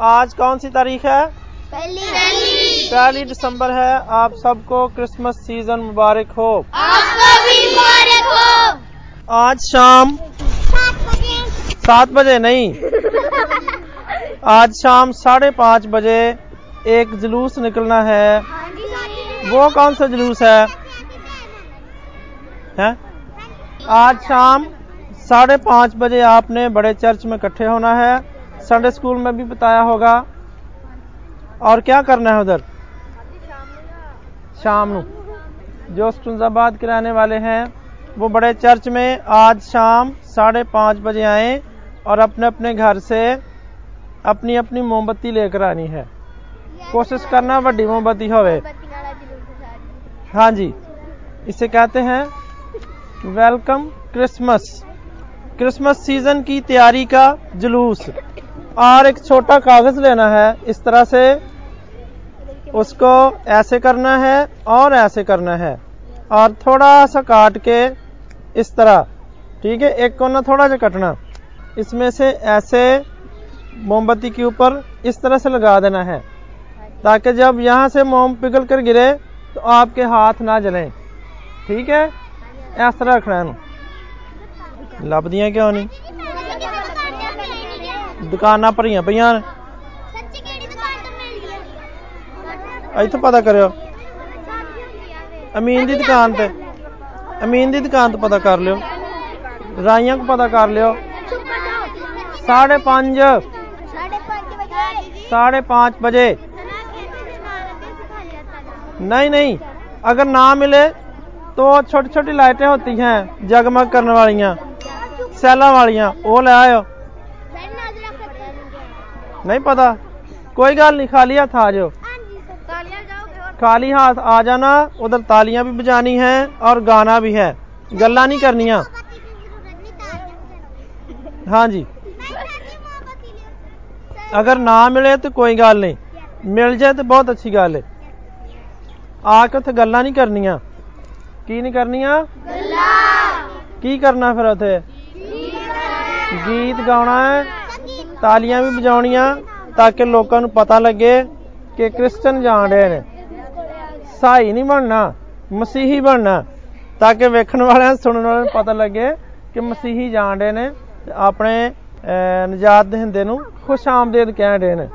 आज कौन सी तारीख है? पहली पहली दिसंबर है। आप सबको क्रिसमस सीज़न मुबारक हो। आपको भी मुबारक हो। आज शाम सात बजे। सात बजे नहीं। आज शाम साढ़े पाँच बजे एक जुलूस निकलना है। वो कौन सा जुलूस है? हैं? आज शाम साढ़े पाँच बजे आपने बड़े चर्च में इकट्ठे होना है। संडे स्कूल में भी बताया होगा। और क्या करना है उधर? शाम ਨੂੰ जो स्टुंजाबाद के रहने वाले हैं, वो बड़े चर्च में आज शाम साढ़े पाँच बजे आए और अपने अपने घर से अपनी अपनी मोमबत्ती लेकर आनी है। कोशिश करना बड़ी मोमबत्ती होवे। हाँ जी। इसे कहते हैं वेलकम क्रिसमस क्रिसमस सीज़न की तैयारी का जुलूस। और एक छोटा कागज़ लेना है। इस तरह से उसको ऐसे करना है और ऐसे करना है। और थोड़ा सा काट के इस तरह, ठीक है, एक कोना थोड़ा सा कटना। इसमें से ऐसे मोमबत्ती के ऊपर इस तरह से लगा देना है, ताकि जब यहाँ से मोम पिघल कर गिरे तो आपके हाथ ना जलें। ठीक है? ऐसा तरह रखना है। लभदियाँ क्यों नहीं? ਦੁਕਾਨਾਂ ਭਰੀਆਂ ਪਈਆਂ ਨੇ ਸੱਚੀ ਕਿਹੜੀ ਦੁਕਾਨ ਤੋਂ ਮਿਲਦੀ ਹੈ ਇੱਥੋਂ ਪਤਾ ਕਰਿਓ ਅਮੀਨ ਦੀ ਦੁਕਾਨ ਤੇ ਅਮੀਨ ਦੀ ਦੁਕਾਨ ਤੋਂ ਪਤਾ ਕਰ ਲਿਓ ਰਾਈਆਂ ਕੋ ਪਤਾ ਕਰ ਲਿਓ साढ़े पाँच साढ़े पाँच बजे साढ़े पाँच बजे नहीं नहीं अगर ना मिले तो छोटी छोटी लाइटें होती हैं जगमग करने वालियां सैला वालियां वो ले आयो नहीं पता। कोई गल नहीं खाली हाथ आ जाओ। खाली हाथ आ जाना उधर तालियाँ भी बजानी है और गाना भी है। गल्ला नहीं करनिया। हाँ जी। अगर ना मिले तो कोई गल नहीं। मिल जाए तो बहुत अच्छी गल है। आके उत्थे गल्लां नहीं करनियाँ। की नहीं करनियाँ? की करना फिर उत गीत गाना है। ਤਾਲੀਆਂ ਵੀ ਵਜਾਉਣੀਆਂ ਤਾਂ ਕਿ ਲੋਕਾਂ ਨੂੰ ਪਤਾ ਲੱਗੇ ਕਿ ਕ੍ਰਿਸਚਨ ਜਾਣ ਰਹੇ ਨੇ। ਸਾਈ ਨਹੀਂ ਬਣਨਾ ਮਸੀਹੀ ਬਣਨਾ ਤਾਂ ਕਿ ਵੇਖਣ ਵਾਲਿਆਂ ਸੁਣਨ ਵਾਲਿਆਂ ਨੂੰ ਪਤਾ ਲੱਗੇ ਕਿ ਮਸੀਹੀ ਜਾਣ ਰਹੇ ਨੇ ਆਪਣੇ ਨਜਾਤ ਦੇ ਹਿੰਦੇ ਨੂੰ ਖੁਸ਼ ਆਮਦੇਦ ਕਹਿ ਰਹੇ ਨੇ।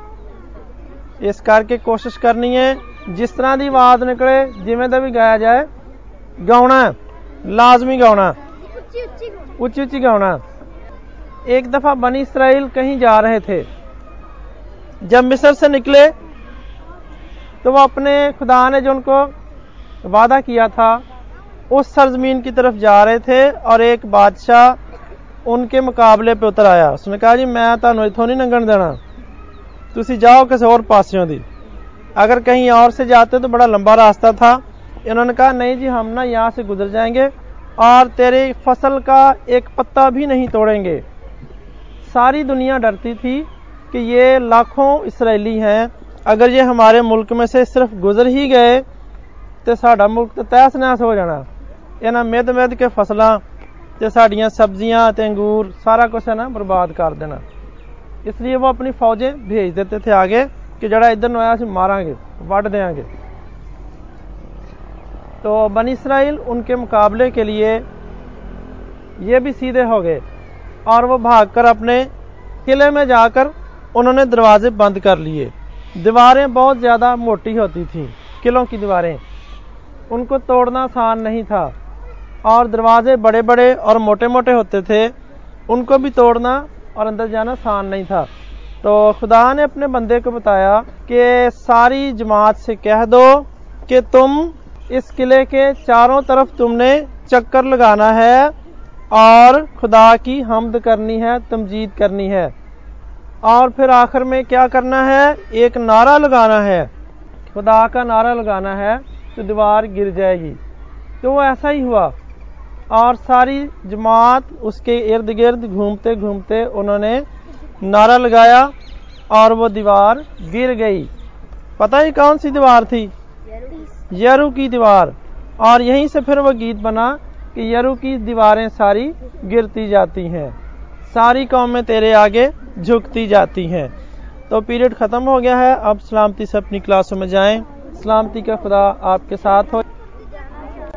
ਇਸ ਕਰਕੇ ਕੋਸ਼ਿਸ਼ ਕਰਨੀ ਹੈ ਜਿਸ ਤਰ੍ਹਾਂ ਦੀ ਆਵਾਜ਼ ਨਿਕਲੇ ਜਿਵੇਂ ਦਾ ਵੀ ਗਾਇਆ ਜਾਏ ਗਾਉਣਾ ਲਾਜ਼ਮੀ ਗਾਉਣਾ। ਉੱਚੀ ਉੱਚੀ ਗਾਉਣਾ। एक दफा बनी इसराइल कहीं जा रहे थे जब मिस्र से निकले तो वो अपने खुदा ने जो उनको वादा किया था उस सरजमीन की तरफ जा रहे थे और एक बादशाह उनके मुकाबले पे उतर आया उसने कहा जी मैं ਤੁਹਾਨੂੰ इथों नहीं लंघन देना ਤੁਸੀਂ जाओ किसी और पासियों दी अगर कहीं और से जाते तो बड़ा लंबा रास्ता था इन्होंने कहा नहीं जी हम ना यहाँ से गुजर जाएंगे और तेरी फसल का एक पत्ता भी नहीं तोड़ेंगे सारी दुनिया डरती थी कि ये लाखों इसराइली हैं अगर ये हमारे मुल्क में से सिर्फ गुजर ही गए ਤੇ ਸਾਡਾ ਮੁਲਕ ਤੇ ਤਹਿਸ ਨਹਿਸ ਹੋ ਜਾਣਾ ਇਹਨਾਂ ਮਿੱਧ ਮਿੱਧ ਕੇ ਫਸਲਾਂ ਤੇ ਸਾਡੀਆਂ ਸਬਜ਼ੀਆਂ ਤੇ ਅੰਗੂਰ ਸਾਰਾ ਕੁਝ ਹੈ ਨਾ ਬਰਬਾਦ ਕਰ ਦੇਣਾ इसलिए वो अपनी फौजें भेज देते थे आगे कि जड़ा इधर ਨੂੰ ਆਇਆ ਅਸੀਂ ਮਾਰਾਂਗੇ ਵੱਢ देंगे तो बनी इसराइल उनके मुकाबले के लिए ये भी सीधे हो गए और वो भागकर अपने किले में जाकर उन्होंने दरवाजे बंद कर लिए। दीवारें बहुत ज़्यादा मोटी होती थी, किलों की दीवारें। उनको तोड़ना आसान नहीं था और दरवाजे बड़े बड़े और मोटे मोटे होते थे। उनको भी तोड़ना और अंदर जाना आसान नहीं था। तो खुदा ने अपने बंदे को बताया कि सारी जमात से कह दो कि तुम इस किले के चारों तरफ़ तुमने चक्कर लगाना है और खुदा की हमद करनी है तमजीद करनी है। और फिर आखिर में क्या करना है? एक नारा लगाना है। खुदा का नारा लगाना है तो दीवार गिर जाएगी। तो वो ऐसा ही हुआ। और सारी जमात उसके इर्द गिर्द घूमते घूमते उन्होंने नारा लगाया और वो दीवार गिर गई। पता ही कौन सी दीवार थी? यरू की दीवार। और यहीं से फिर वो गीत बना कि यरू की दीवारें सारी गिरती जाती हैं। सारी कौमें तेरे आगे झुकती जाती हैं। तो पीरियड ख़त्म हो गया है। अब सलामती से अपनी क्लासों में जाएँ। सलामती का खुदा आपके साथ हो।